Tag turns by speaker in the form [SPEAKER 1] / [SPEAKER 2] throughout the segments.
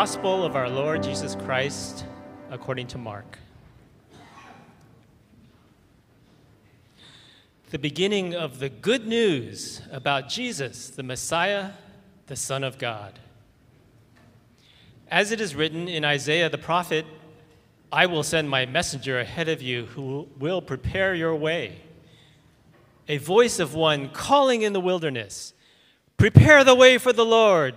[SPEAKER 1] Gospel of our Lord Jesus Christ according to Mark. The beginning of the good news about Jesus, the Messiah, the Son of God. As it is written in Isaiah the prophet, I will send my messenger ahead of you who will prepare your way. A voice of one calling in the wilderness, Prepare the way for the Lord,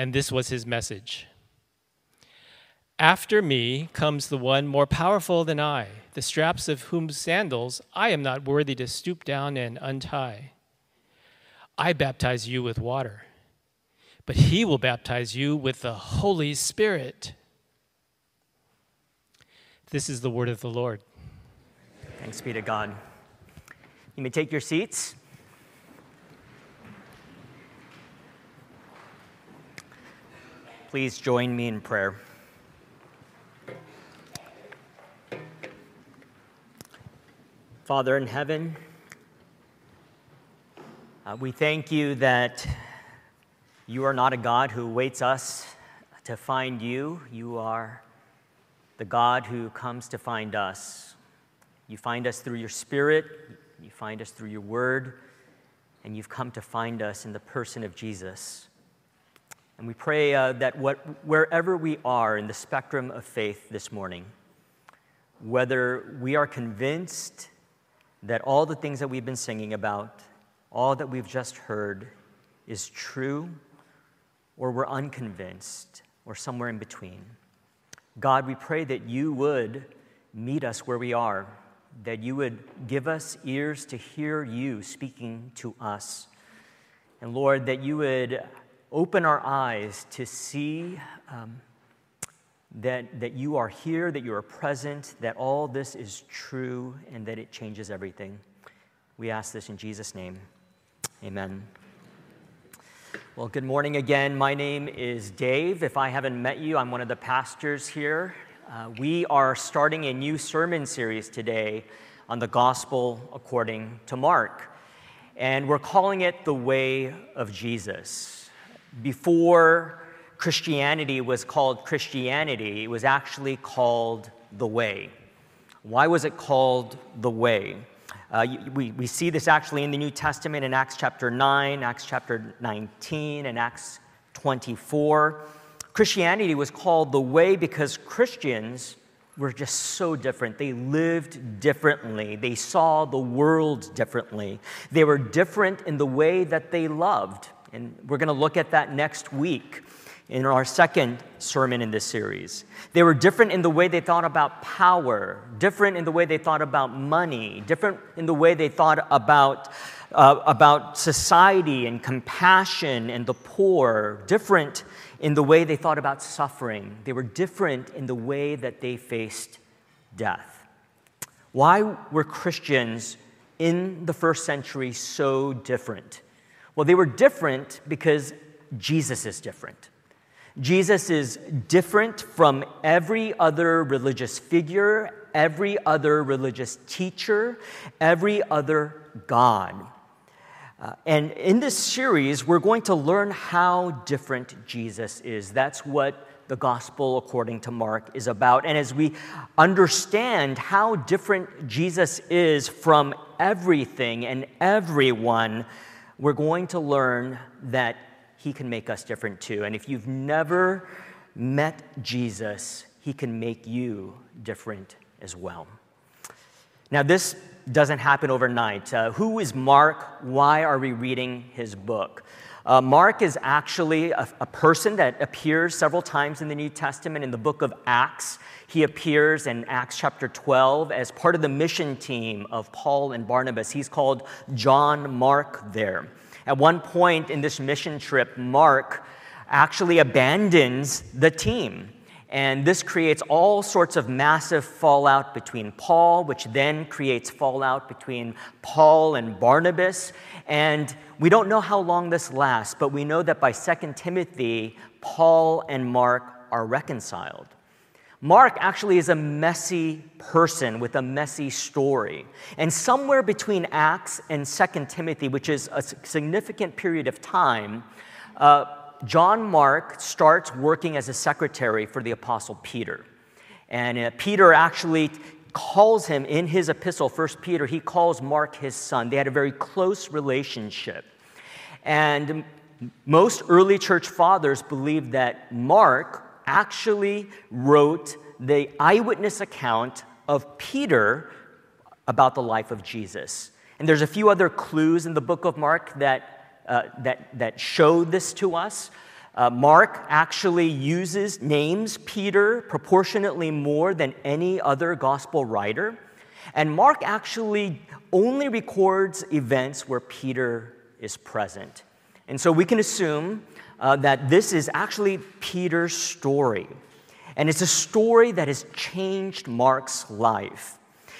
[SPEAKER 1] And this was his message After me comes the one more powerful than I, the straps of whose sandals I am not worthy to stoop down and untie. I baptize you with water but he will baptize you with the Holy Spirit. This is the word of the Lord.
[SPEAKER 2] Thanks be to God. You may take your seats. Please join me in prayer. Father in heaven, uh, we thank you that you are not a God who waits us to find you. You are the God who comes to find us. You find us through your Spirit, you find us through your Word, and you've come to find us in the person of Jesus. And we pray uh, that what, wherever we are in the spectrum of faith this morning, whether we are convinced that all the things that we've been singing about, all that we've just heard, is true or we're unconvinced, or somewhere in between. God, we pray that you would meet us where we are, that you would give us ears to hear you speaking to us. And Lord, that you would open our eyes to see um, that, that you are here, that you are present, that all this is true, and that it changes everything. We ask this in Jesus' name. Amen. Well, good morning again. My name is Dave. If I haven't met you, I'm one of the pastors here. Uh, we are starting a new sermon series today on the gospel according to Mark. And we're calling it The Way of Jesus. Before Christianity was called Christianity, it was actually called The Way. Why was it called The Way? Uh, we, we see this actually in the New Testament in Acts chapter 9, Acts chapter 19, and Acts 24. Christianity was called the way because Christians were just so different. They lived differently. They saw the world differently. They were different in the way that they loved. And we're going to look at that next week in our second sermon in this series. They were different in the way they thought about power, different in the way they thought about money, different in the way they thought about, uh, about society and compassion and the poor, different in the way they thought about suffering. They were different in the way that they faced death. Why were Christians in the first century so different? Well, they were different because Jesus is different. Jesus is different from every other religious figure, every other religious teacher, every other God. Uh, and in this series, we're going to learn how different Jesus is. That's what the gospel according to Mark is about. And as we understand how different Jesus is from everything and everyone, we're going to learn that he can make us different too. And if you've never met Jesus, he can make you different as well. Now, this doesn't happen overnight. Uh, who is Mark? Why are we reading his book? Uh, Mark is actually a, a, person that appears several times in the New Testament in the book of Acts. He appears in Acts chapter 12 as part of the mission team of Paul and Barnabas. He's called John Mark there. At one point in this mission trip, Mark actually abandons the team. And this creates all sorts of massive fallout between Paul, which then creates fallout between Paul and Barnabas. And we don't know how long this lasts, but we know that by 2 Timothy, Paul and Mark are reconciled. Mark actually is a messy person with a messy story. And somewhere between Acts and 2 Timothy, which is a significant period of time, uh, John Mark starts working as a secretary for the Apostle Peter. And uh, Peter actually calls him in his epistle, First Peter, he calls Mark his son. They had a very close relationship. And most early church fathers believe that Mark actually wrote the eyewitness account of Peter about the life of Jesus. And there's a few other clues in the book of Mark that uh, that, that show this to us. Uh, Mark actually uses, names Peter proportionately more than any other gospel writer. And Mark actually only records events where Peter is present. And so we can assume uh, that this is actually Peter's story. And it's a story that has changed Mark's life.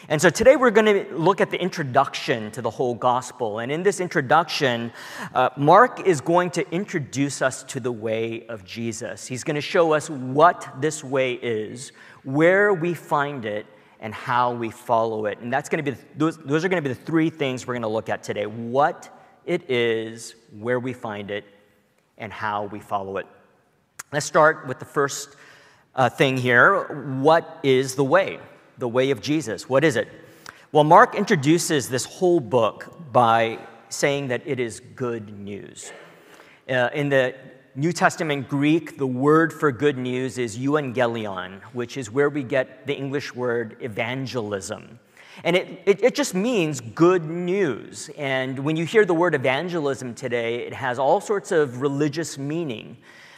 [SPEAKER 2] And so today we're going to look at the introduction to the whole gospel. And in this introduction, uh, Mark is going to introduce us to the way of Jesus. He's going to show us what this way is, where we find it, and how we follow it. And that's going to be those, those are going to be the three things we're going to look at today: what it is, where we find it, and how we follow it. Let's start with the first uh, thing here. What is the way? The way of Jesus. What is it? Well, Mark introduces this whole book by saying that it is good news. Uh, in the New Testament Greek, the word for good news is euangelion, which is where we get the English word evangelism. And it, it, it, just means good news. And when you hear the word evangelism today, it has all sorts of religious meaning.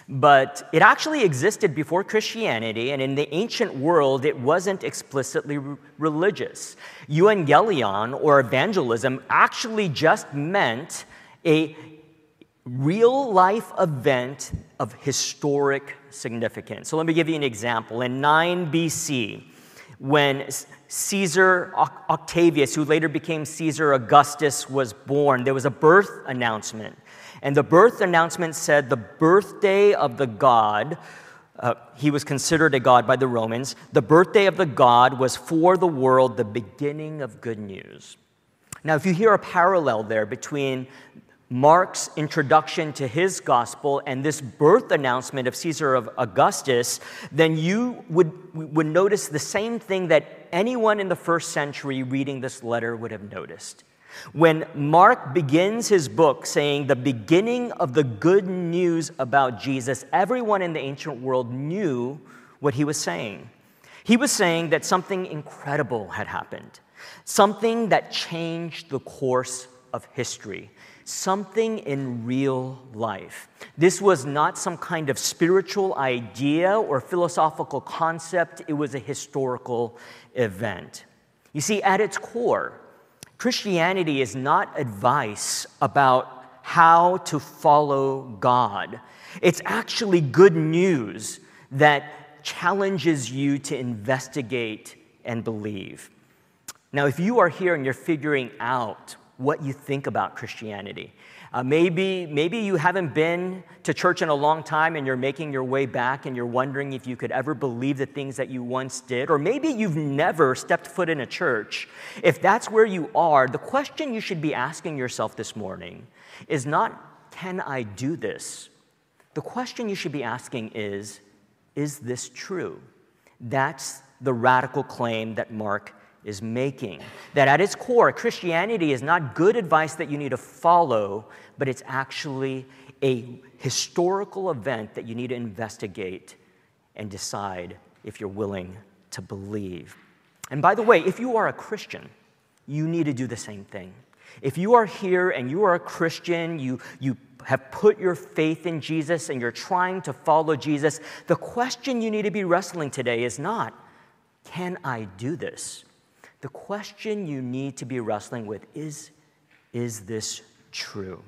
[SPEAKER 2] But it actually existed before Christianity, and in the ancient world, it wasn't explicitly religious. Evangelion, or evangelism, actually just meant a real life event of historic significance. So let me give you an example. In 9 BC, when Caesar Octavius, who later became Caesar Augustus, was born, there was a birth announcement. And the birth announcement said the birthday of the god, uh, he was considered a god by the Romans, the birthday of the god was for the world the beginning of good news. Now, if you hear a parallel there between Mark's introduction to his gospel and this birth announcement of Caesar of Augustus, then you would, would notice the same thing that anyone in the first century reading this letter would have noticed. When Mark begins his book saying the beginning of the good news about Jesus, everyone in the ancient world knew what he was saying. He was saying that something incredible had happened, something that changed the course of history, something in real life. This was not some kind of spiritual idea or philosophical concept, it was a historical event. You see, at its core, Christianity is not advice about how to follow God. It's actually good news that challenges you to investigate and believe. Now, if you are here and you're figuring out what you think about Christianity, uh, maybe, maybe you haven't been to church in a long time and you're making your way back and you're wondering if you could ever believe the things that you once did. Or maybe you've never stepped foot in a church. If that's where you are, the question you should be asking yourself this morning is not, can I do this? The question you should be asking is, is this true? That's the radical claim that Mark is making. That at its core, Christianity is not good advice that you need to follow, but it's actually a historical event that you need to investigate and decide if you're willing to believe. And by the way, if you are a Christian, you need to do the same thing. If you are here and you are a Christian, you, you have put your faith in Jesus and you're trying to follow Jesus, the question you need to be wrestling today is not, can I do this? The question you need to be wrestling with is, is this true?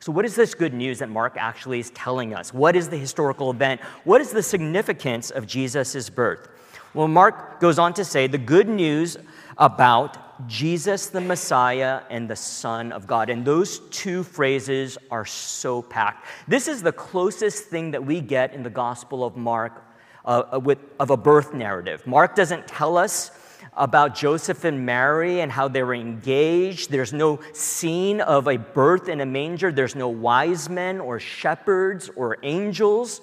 [SPEAKER 2] So, what is this good news that Mark actually is telling us? What is the historical event? What is the significance of Jesus' birth? Well, Mark goes on to say the good news about Jesus the Messiah and the Son of God. And those two phrases are so packed. This is the closest thing that we get in the Gospel of Mark uh, with, of a birth narrative. Mark doesn't tell us about Joseph and Mary and how they were engaged. There's no scene of a birth in a manger. There's no wise men or shepherds or angels.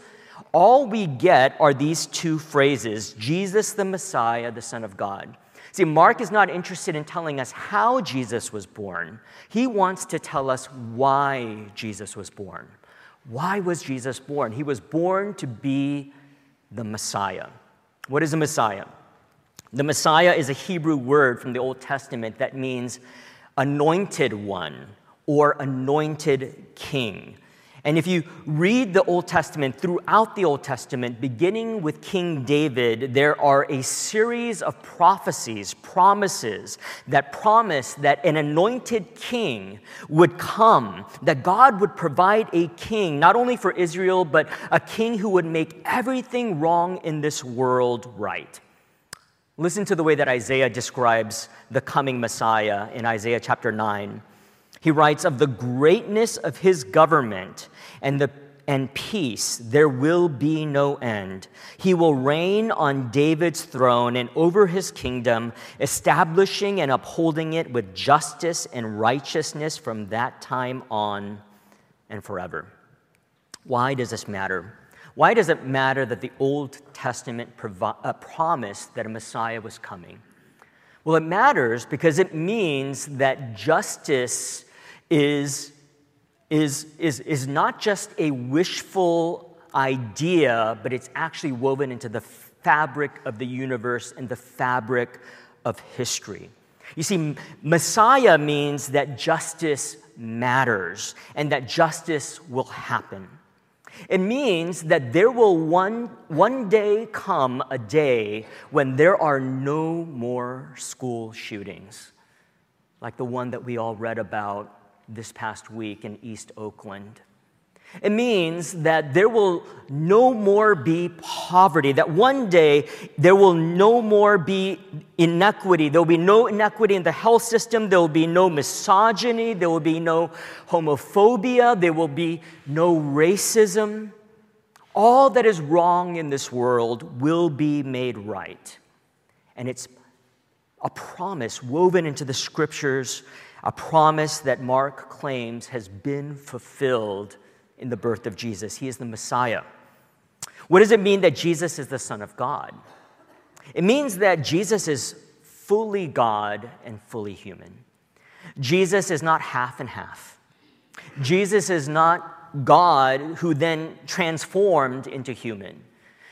[SPEAKER 2] All we get are these two phrases Jesus the Messiah, the Son of God. See, Mark is not interested in telling us how Jesus was born. He wants to tell us why Jesus was born. Why was Jesus born? He was born to be the Messiah. What is a Messiah? The Messiah is a Hebrew word from the Old Testament that means anointed one or anointed king. And if you read the Old Testament, throughout the Old Testament, beginning with King David, there are a series of prophecies, promises that promise that an anointed king would come, that God would provide a king, not only for Israel, but a king who would make everything wrong in this world right. Listen to the way that Isaiah describes the coming Messiah in Isaiah chapter 9. He writes, Of the greatness of his government and, the, and peace, there will be no end. He will reign on David's throne and over his kingdom, establishing and upholding it with justice and righteousness from that time on and forever. Why does this matter? Why does it matter that the Old Testament provi- uh, promised that a Messiah was coming? Well, it matters because it means that justice is, is, is, is not just a wishful idea, but it's actually woven into the fabric of the universe and the fabric of history. You see, Messiah means that justice matters and that justice will happen. It means that there will one, one day come a day when there are no more school shootings, like the one that we all read about this past week in East Oakland. It means that there will no more be poverty, that one day there will no more be inequity. There will be no inequity in the health system. There will be no misogyny. There will be no homophobia. There will be no racism. All that is wrong in this world will be made right. And it's a promise woven into the scriptures a promise that Mark claims has been fulfilled in the birth of Jesus. He is the Messiah. What does it mean that Jesus is the Son of God? It means that Jesus is fully God and fully human. Jesus is not half and half. Jesus is not God who then transformed into human.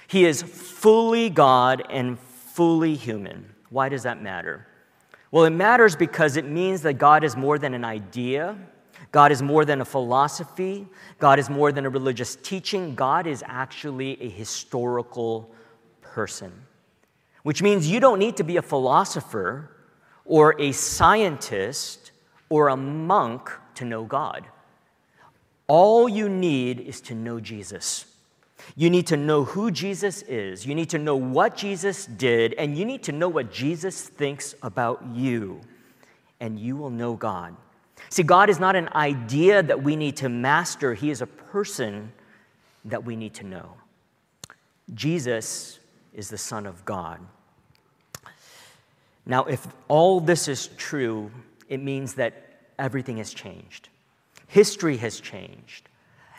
[SPEAKER 2] He is fully God and fully human. Why does that matter? Well, it matters because it means that God is more than an idea, God is more than a philosophy, God is more than a religious teaching. God is actually a historical person, which means you don't need to be a philosopher or a scientist or a monk to know God. All you need is to know Jesus. You need to know who Jesus is. You need to know what Jesus did, and you need to know what Jesus thinks about you, and you will know God. See, God is not an idea that we need to master, He is a person that we need to know. Jesus is the Son of God. Now, if all this is true, it means that everything has changed. History has changed.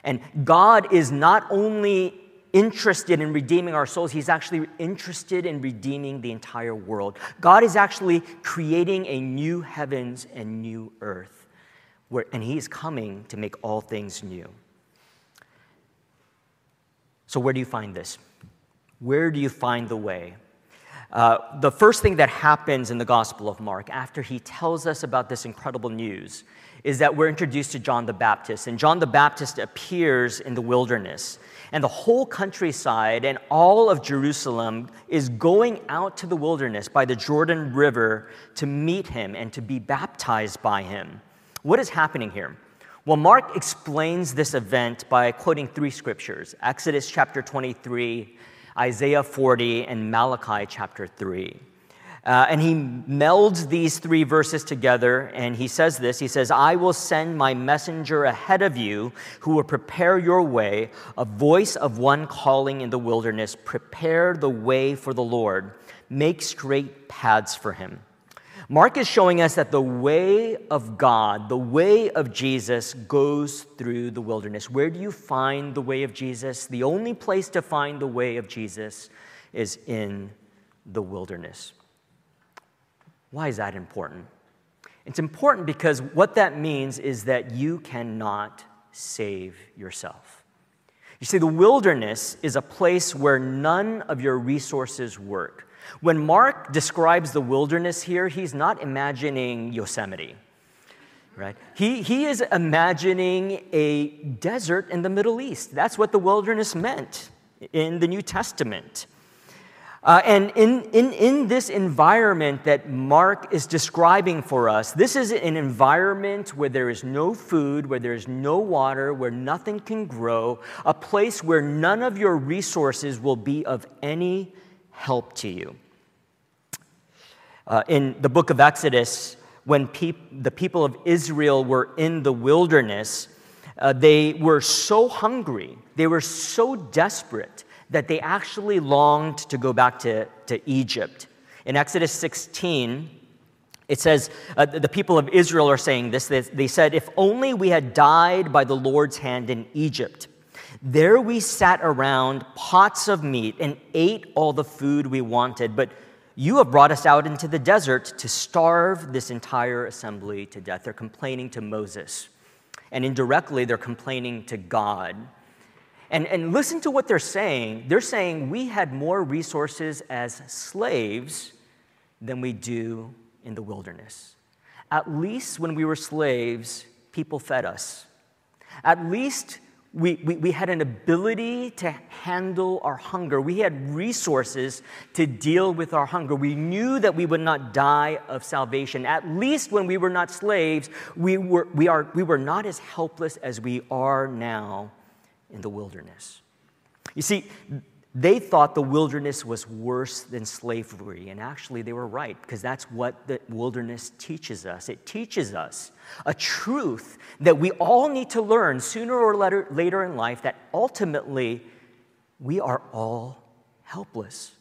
[SPEAKER 2] And God is not only interested in redeeming our souls, He's actually interested in redeeming the entire world. God is actually creating a new heavens and new earth, where, and is coming to make all things new. So, where do you find this? Where do you find the way? Uh, the first thing that happens in the Gospel of Mark after he tells us about this incredible news is that we're introduced to John the Baptist. And John the Baptist appears in the wilderness. And the whole countryside and all of Jerusalem is going out to the wilderness by the Jordan River to meet him and to be baptized by him. What is happening here? Well, Mark explains this event by quoting three scriptures Exodus chapter 23, Isaiah 40, and Malachi chapter 3. Uh, and he melds these three verses together and he says this He says, I will send my messenger ahead of you who will prepare your way, a voice of one calling in the wilderness, prepare the way for the Lord, make straight paths for him. Mark is showing us that the way of God, the way of Jesus, goes through the wilderness. Where do you find the way of Jesus? The only place to find the way of Jesus is in the wilderness. Why is that important? It's important because what that means is that you cannot save yourself. You see, the wilderness is a place where none of your resources work. When Mark describes the wilderness here, he's not imagining Yosemite, right? He, he is imagining a desert in the Middle East. That's what the wilderness meant in the New Testament. Uh, and in, in, in this environment that Mark is describing for us, this is an environment where there is no food, where there is no water, where nothing can grow, a place where none of your resources will be of any help to you. Uh, in the book of Exodus, when the people of Israel were in the wilderness, uh, they were so hungry, they were so desperate that they actually longed to go back to, to Egypt. In Exodus 16, it says, uh, the people of Israel are saying this. They, they said, If only we had died by the Lord's hand in Egypt. There we sat around pots of meat and ate all the food we wanted, but you have brought us out into the desert to starve this entire assembly to death. They're complaining to Moses. And indirectly, they're complaining to God and, and listen to what they're saying. They're saying we had more resources as slaves than we do in the wilderness. At least when we were slaves, people fed us. At least we, we, we, had an ability to handle our hunger. We had resources to deal with our hunger. We knew that we would not die of salvation. At least when we were not slaves, we were, we are, we were not as helpless as we are now in the wilderness. You see, they thought the wilderness was worse than slavery, and actually they were right, because that's what the wilderness teaches us. It teaches us a truth that we all need to learn sooner or later, later in life that ultimately we are all helpless.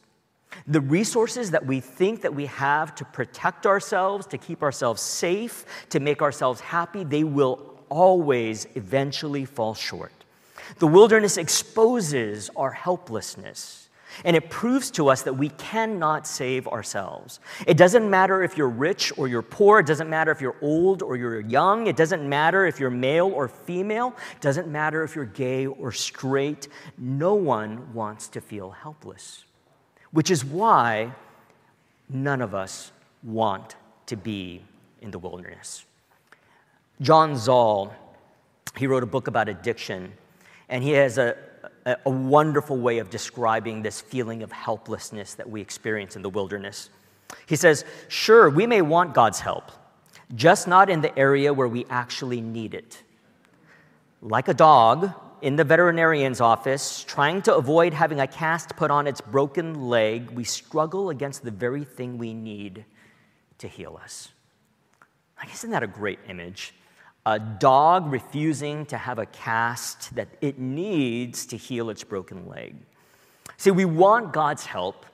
[SPEAKER 2] The resources that we think that we have to protect ourselves, to keep ourselves safe, to make ourselves happy, they will always eventually fall short. The wilderness exposes our helplessness. And it proves to us that we cannot save ourselves. It doesn't matter if you're rich or you're poor. It doesn't matter if you're old or you're young. It doesn't matter if you're male or female. It doesn't matter if you're gay or straight. No one wants to feel helpless, which is why none of us want to be in the wilderness. John Zahl, he wrote a book about addiction. And he has a, a, a wonderful way of describing this feeling of helplessness that we experience in the wilderness. He says, Sure, we may want God's help, just not in the area where we actually need it. Like a dog in the veterinarian's office, trying to avoid having a cast put on its broken leg, we struggle against the very thing we need to heal us. Like, isn't that a great image? A dog refusing to have a cast that it needs to heal its broken leg. See, we want God's help,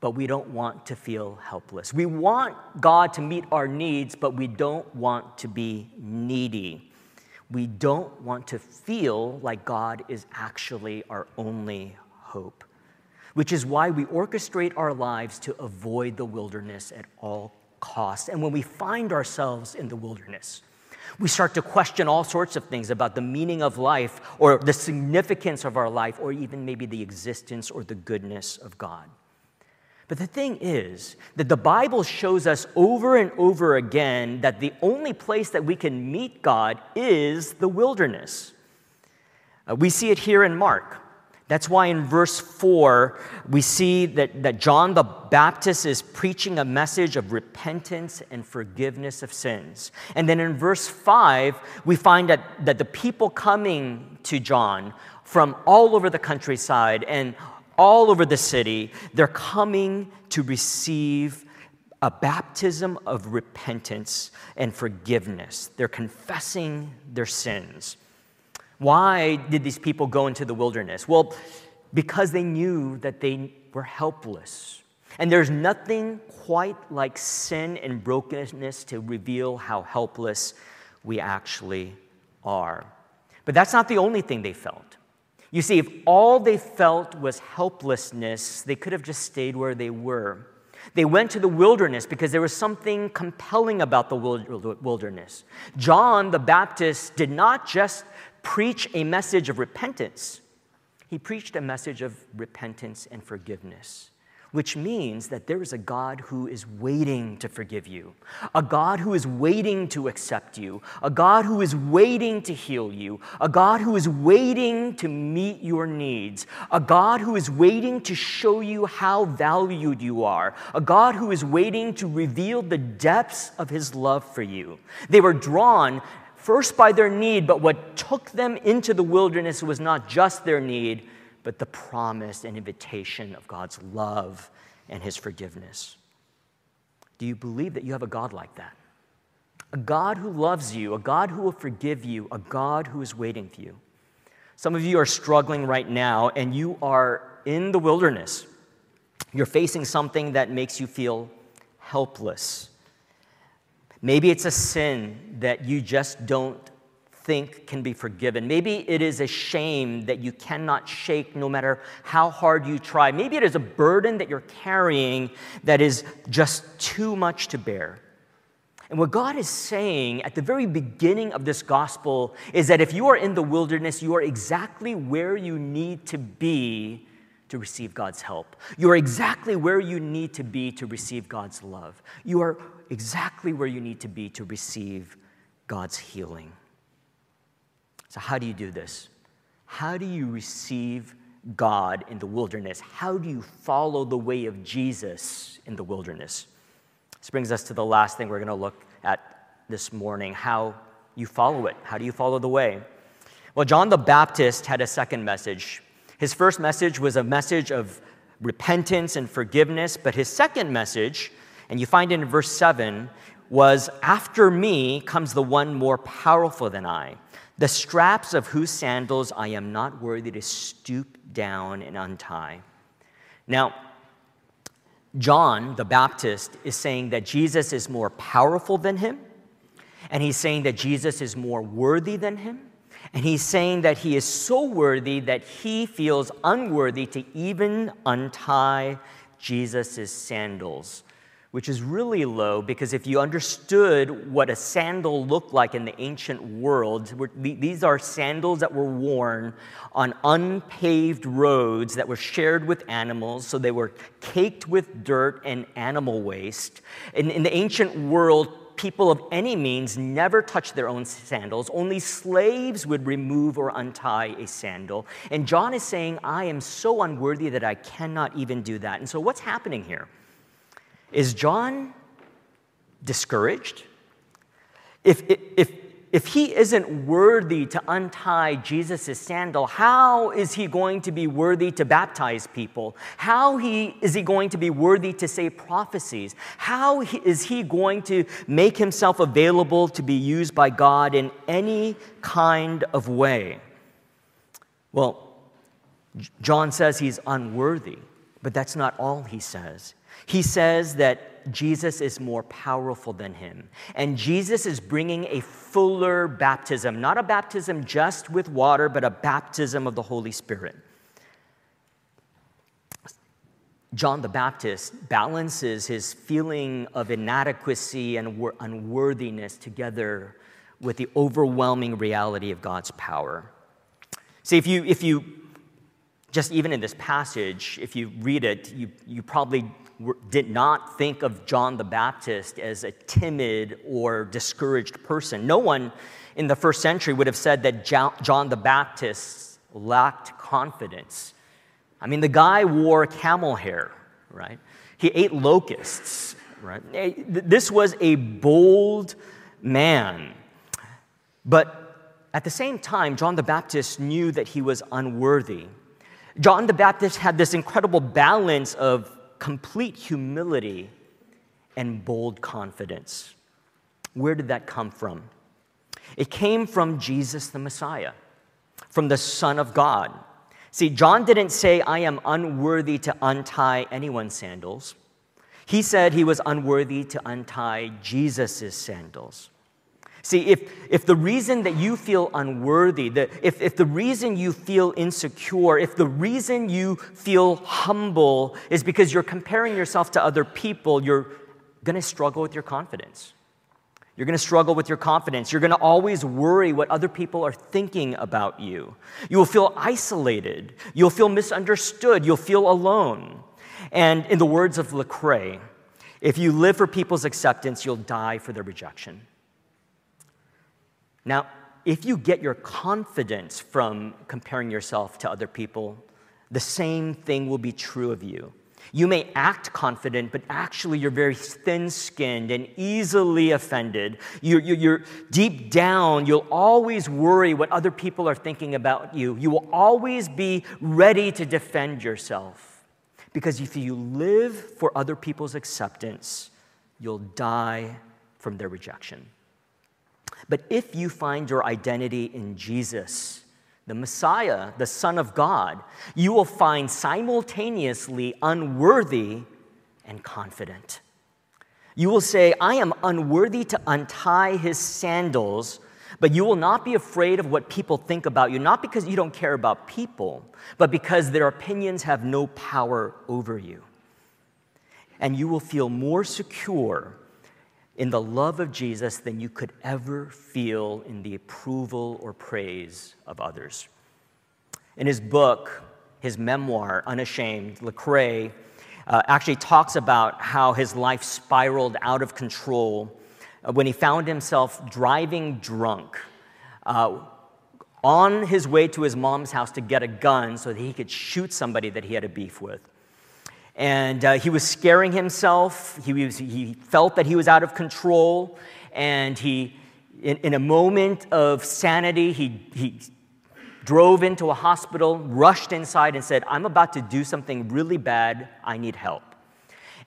[SPEAKER 2] but we don't want to feel helpless. We want God to meet our needs, but we don't want to be needy. We don't want to feel like God is actually our only hope, which is why we orchestrate our lives to avoid the wilderness at all costs. And when we find ourselves in the wilderness, We start to question all sorts of things about the meaning of life or the significance of our life or even maybe the existence or the goodness of God. But the thing is that the Bible shows us over and over again that the only place that we can meet God is the wilderness. Uh, we see it here in Mark. That's why in verse 4, we see that, that John the Baptist is preaching a message of repentance and forgiveness of sins. And then in verse 5, we find that, that the people coming to John from all over the countryside and all over the city, they're coming to receive a baptism of repentance and forgiveness. They're confessing their sins. Why did these people go into the wilderness? Well, because they knew that they were helpless. And there's nothing quite like sin and brokenness to reveal how helpless we actually are. But that's not the only thing they felt. You see, if all they felt was helplessness, they could have just stayed where they were. They went to the wilderness because there was something compelling about the wilderness. John the Baptist did not just preach a message of repentance, he preached a message of repentance and forgiveness which means that there is a God who is waiting to forgive you, a God who is waiting to accept you, a God who is waiting to heal you, a God who is waiting to meet your needs, a God who is waiting to show you how valued you are, a God who is waiting to reveal the depths of his love for you. They were drawn first by their need, but what took them into the wilderness was not just their need but the promise and invitation of God's love and his forgiveness. Do you believe that you have a God like that? A God who loves you, a God who will forgive you, a God who is waiting for you. Some of you are struggling right now and you are in the wilderness. You're facing something that makes you feel helpless. Maybe it's a sin that you just don't think can be forgiven. Maybe it is a shame that you cannot shake no matter how hard you try. Maybe it is a burden that you're carrying that is just too much to bear. And what God is saying at the very beginning of this gospel is that if you are in the wilderness, you are exactly where you need to be to receive God's help. You are exactly where you need to be to receive God's love. You are exactly where you need to be to receive God's healing. So, how do you do this? How do you receive God in the wilderness? How do you follow the way of Jesus in the wilderness? This brings us to the last thing we're going to look at this morning how you follow it. How do you follow the way? Well, John the Baptist had a second message. His first message was a message of repentance and forgiveness, but his second message, and you find it in verse 7, was After me comes the one more powerful than I the straps of whose sandals I am not worthy to stoop down and untie. Now, John the Baptist is saying that Jesus is more powerful than him, and he's saying that Jesus is more worthy than him, and he's saying that he is so worthy that he feels unworthy to even untie Jesus' sandals which is really low because if you understood what a sandal looked like in the ancient world, these are sandals that were worn on unpaved roads that were shared with animals, so they were caked with dirt and animal waste. In, in the ancient world, people of any means never touched their own sandals. Only slaves would remove or untie a sandal. And John is saying, I am so unworthy that I cannot even do that. And so, what's happening here? Is John discouraged? If, if, if he isn't worthy to untie Jesus' sandal, how is he going to be worthy to baptize people? How he, is he going to be worthy to say prophecies? How he, is he going to make himself available to be used by God in any kind of way? Well, John says he's unworthy, but that's not all he says. He says that Jesus is more powerful than him. And Jesus is bringing a fuller baptism, not a baptism just with water, but a baptism of the Holy Spirit. John the Baptist balances his feeling of inadequacy and unworthiness together with the overwhelming reality of God's power. See, if you, if you just even in this passage, if you read it, you, you probably did not think of John the Baptist as a timid or discouraged person. No one in the first century would have said that John the Baptist lacked confidence. I mean, the guy wore camel hair, right? He ate locusts, right? This was a bold man. But at the same time, John the Baptist knew that he was unworthy. John the Baptist had this incredible balance of complete humility and bold confidence. Where did that come from? It came from Jesus the Messiah, from the Son of God. See, John didn't say, I am unworthy to untie anyone's sandals. He said he was unworthy to untie Jesus' sandals. See, if, if the reason that you feel unworthy, the, if, if the reason you feel insecure, if the reason you feel humble is because you're comparing yourself to other people, you're going to struggle with your confidence. You're going to struggle with your confidence. You're going to always worry what other people are thinking about you. You will feel isolated. You'll feel misunderstood. You'll feel alone. And in the words of Lecrae, if you live for people's acceptance, you'll die for their rejection. Now, if you get your confidence from comparing yourself to other people, the same thing will be true of you. You may act confident, but actually you're very thin skinned and easily offended. You're, you're, you're, deep down, you'll always worry what other people are thinking about you. You will always be ready to defend yourself. Because if you live for other people's acceptance, you'll die from their rejection. But if you find your identity in Jesus, the Messiah, the Son of God, you will find simultaneously unworthy and confident. You will say, I am unworthy to untie his sandals, but you will not be afraid of what people think about you, not because you don't care about people, but because their opinions have no power over you. And you will feel more secure in the love of Jesus than you could ever feel in the approval or praise of others. In his book, his memoir, Unashamed, Lecrae uh, actually talks about how his life spiraled out of control uh, when he found himself driving drunk uh, on his way to his mom's house to get a gun so that he could shoot somebody that he had a beef with. And uh, he was scaring himself. He, was, he felt that he was out of control. And he, in, in a moment of sanity, he, he drove into a hospital, rushed inside, and said, I'm about to do something really bad. I need help.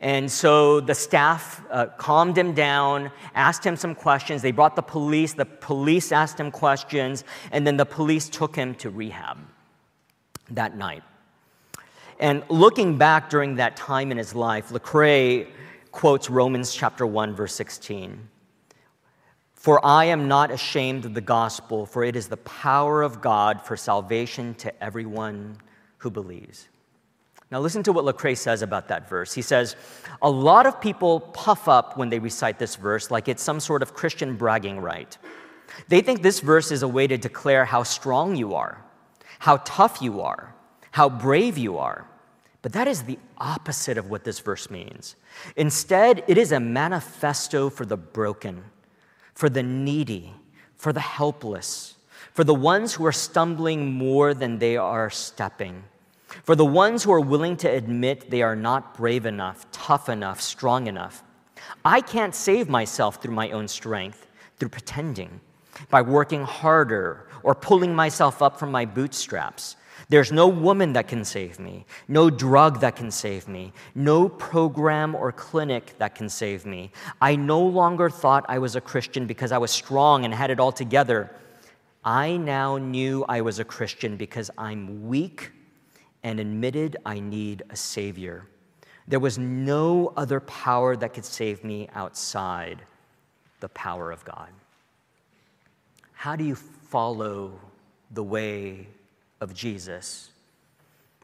[SPEAKER 2] And so the staff uh, calmed him down, asked him some questions. They brought the police. The police asked him questions, and then the police took him to rehab that night. And looking back during that time in his life, Lecrae quotes Romans chapter 1, verse 16. For I am not ashamed of the gospel, for it is the power of God for salvation to everyone who believes. Now, listen to what Lecrae says about that verse. He says, A lot of people puff up when they recite this verse like it's some sort of Christian bragging right. They think this verse is a way to declare how strong you are, how tough you are, how brave you are. But that is the opposite of what this verse means. Instead, it is a manifesto for the broken, for the needy, for the helpless, for the ones who are stumbling more than they are stepping, for the ones who are willing to admit they are not brave enough, tough enough, strong enough. I can't save myself through my own strength, through pretending, by working harder or pulling myself up from my bootstraps. There's no woman that can save me, no drug that can save me, no program or clinic that can save me. I no longer thought I was a Christian because I was strong and had it all together. I now knew I was a Christian because I'm weak and admitted I need a Savior. There was no other power that could save me outside the power of God. How do you follow the way of Jesus,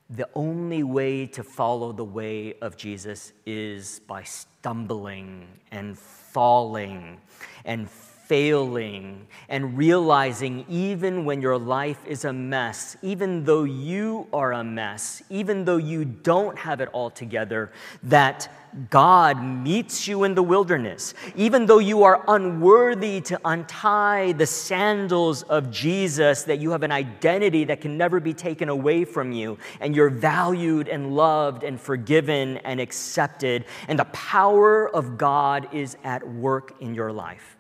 [SPEAKER 2] the only way to follow the way of Jesus is by stumbling and falling and failing and realizing even when your life is a mess, even though you are a mess, even though you don't have it all together, that God meets you in the wilderness. Even though you are unworthy to untie the sandals of Jesus, that you have an identity that can never be taken away from you, and you're valued and loved and forgiven and accepted, and the power of God is at work in your life.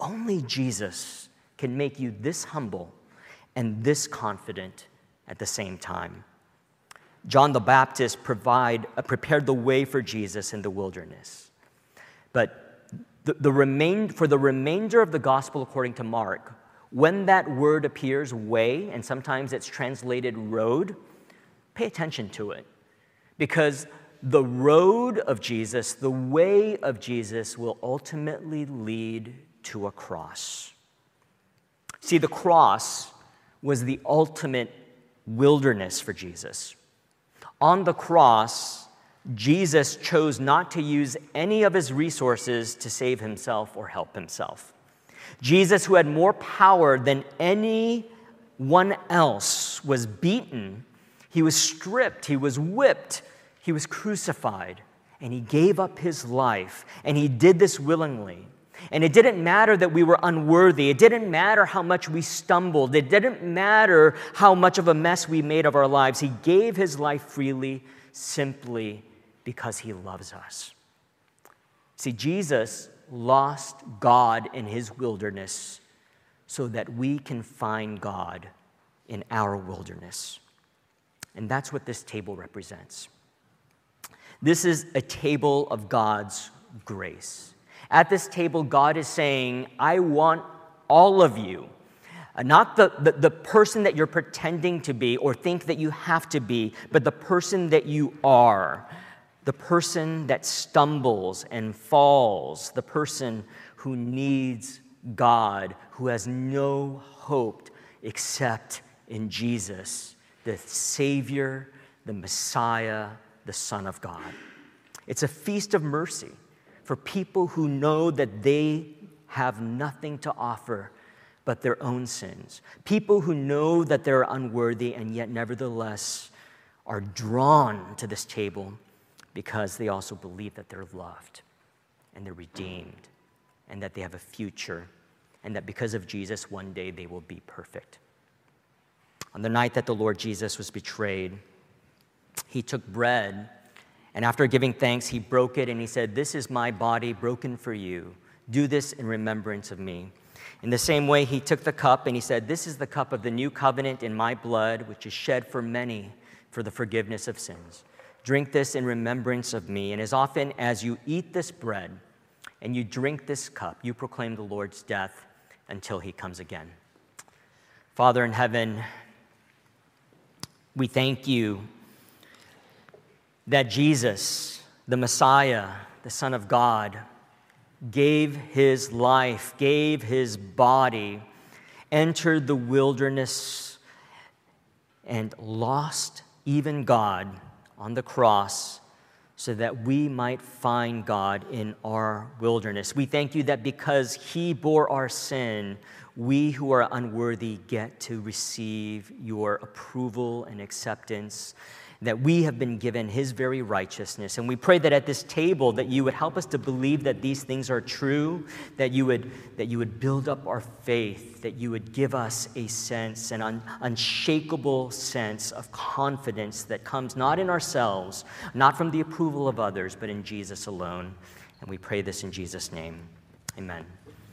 [SPEAKER 2] Only Jesus can make you this humble and this confident at the same time. John the Baptist provide, uh, prepared the way for Jesus in the wilderness. But the, the remain, for the remainder of the gospel according to Mark, when that word appears, way, and sometimes it's translated road, pay attention to it. Because the road of Jesus, the way of Jesus, will ultimately lead to a cross. See, the cross was the ultimate wilderness for Jesus. On the cross, Jesus chose not to use any of his resources to save himself or help himself. Jesus, who had more power than anyone else, was beaten, he was stripped, he was whipped, he was crucified, and he gave up his life, and he did this willingly. And it didn't matter that we were unworthy. It didn't matter how much we stumbled. It didn't matter how much of a mess we made of our lives. He gave his life freely simply because he loves us. See, Jesus lost God in his wilderness so that we can find God in our wilderness. And that's what this table represents. This is a table of God's grace. At this table, God is saying, I want all of you. Uh, not the, the, the, person that you're pretending to be or think that you have to be, but the person that you are. The person that stumbles and falls. The person who needs God, who has no hope except in Jesus, the Savior, the Messiah, the Son of God. It's a feast of mercy for people who know that they have nothing to offer but their own sins. People who know that they're unworthy and yet, nevertheless, are drawn to this table because they also believe that they're loved and they're redeemed and that they have a future and that because of Jesus, one day they will be perfect. On the night that the Lord Jesus was betrayed, he took bread and after giving thanks, he broke it and he said, This is my body broken for you. Do this in remembrance of me. In the same way, he took the cup and he said, This is the cup of the new covenant in my blood, which is shed for many for the forgiveness of sins. Drink this in remembrance of me. And as often as you eat this bread and you drink this cup, you proclaim the Lord's death until he comes again. Father in heaven, we thank you that Jesus, the Messiah, the Son of God, gave his life, gave his body, entered the wilderness, and lost even God on the cross so that we might find God in our wilderness. We thank you that because he bore our sin, we who are unworthy get to receive your approval and acceptance that we have been given his very righteousness. And we pray that at this table that you would help us to believe that these things are true, that you would, that you would build up our faith, that you would give us a sense, an un, unshakable sense of confidence that comes not in ourselves, not from the approval of others, but in Jesus alone. And we pray this in Jesus' name. Amen.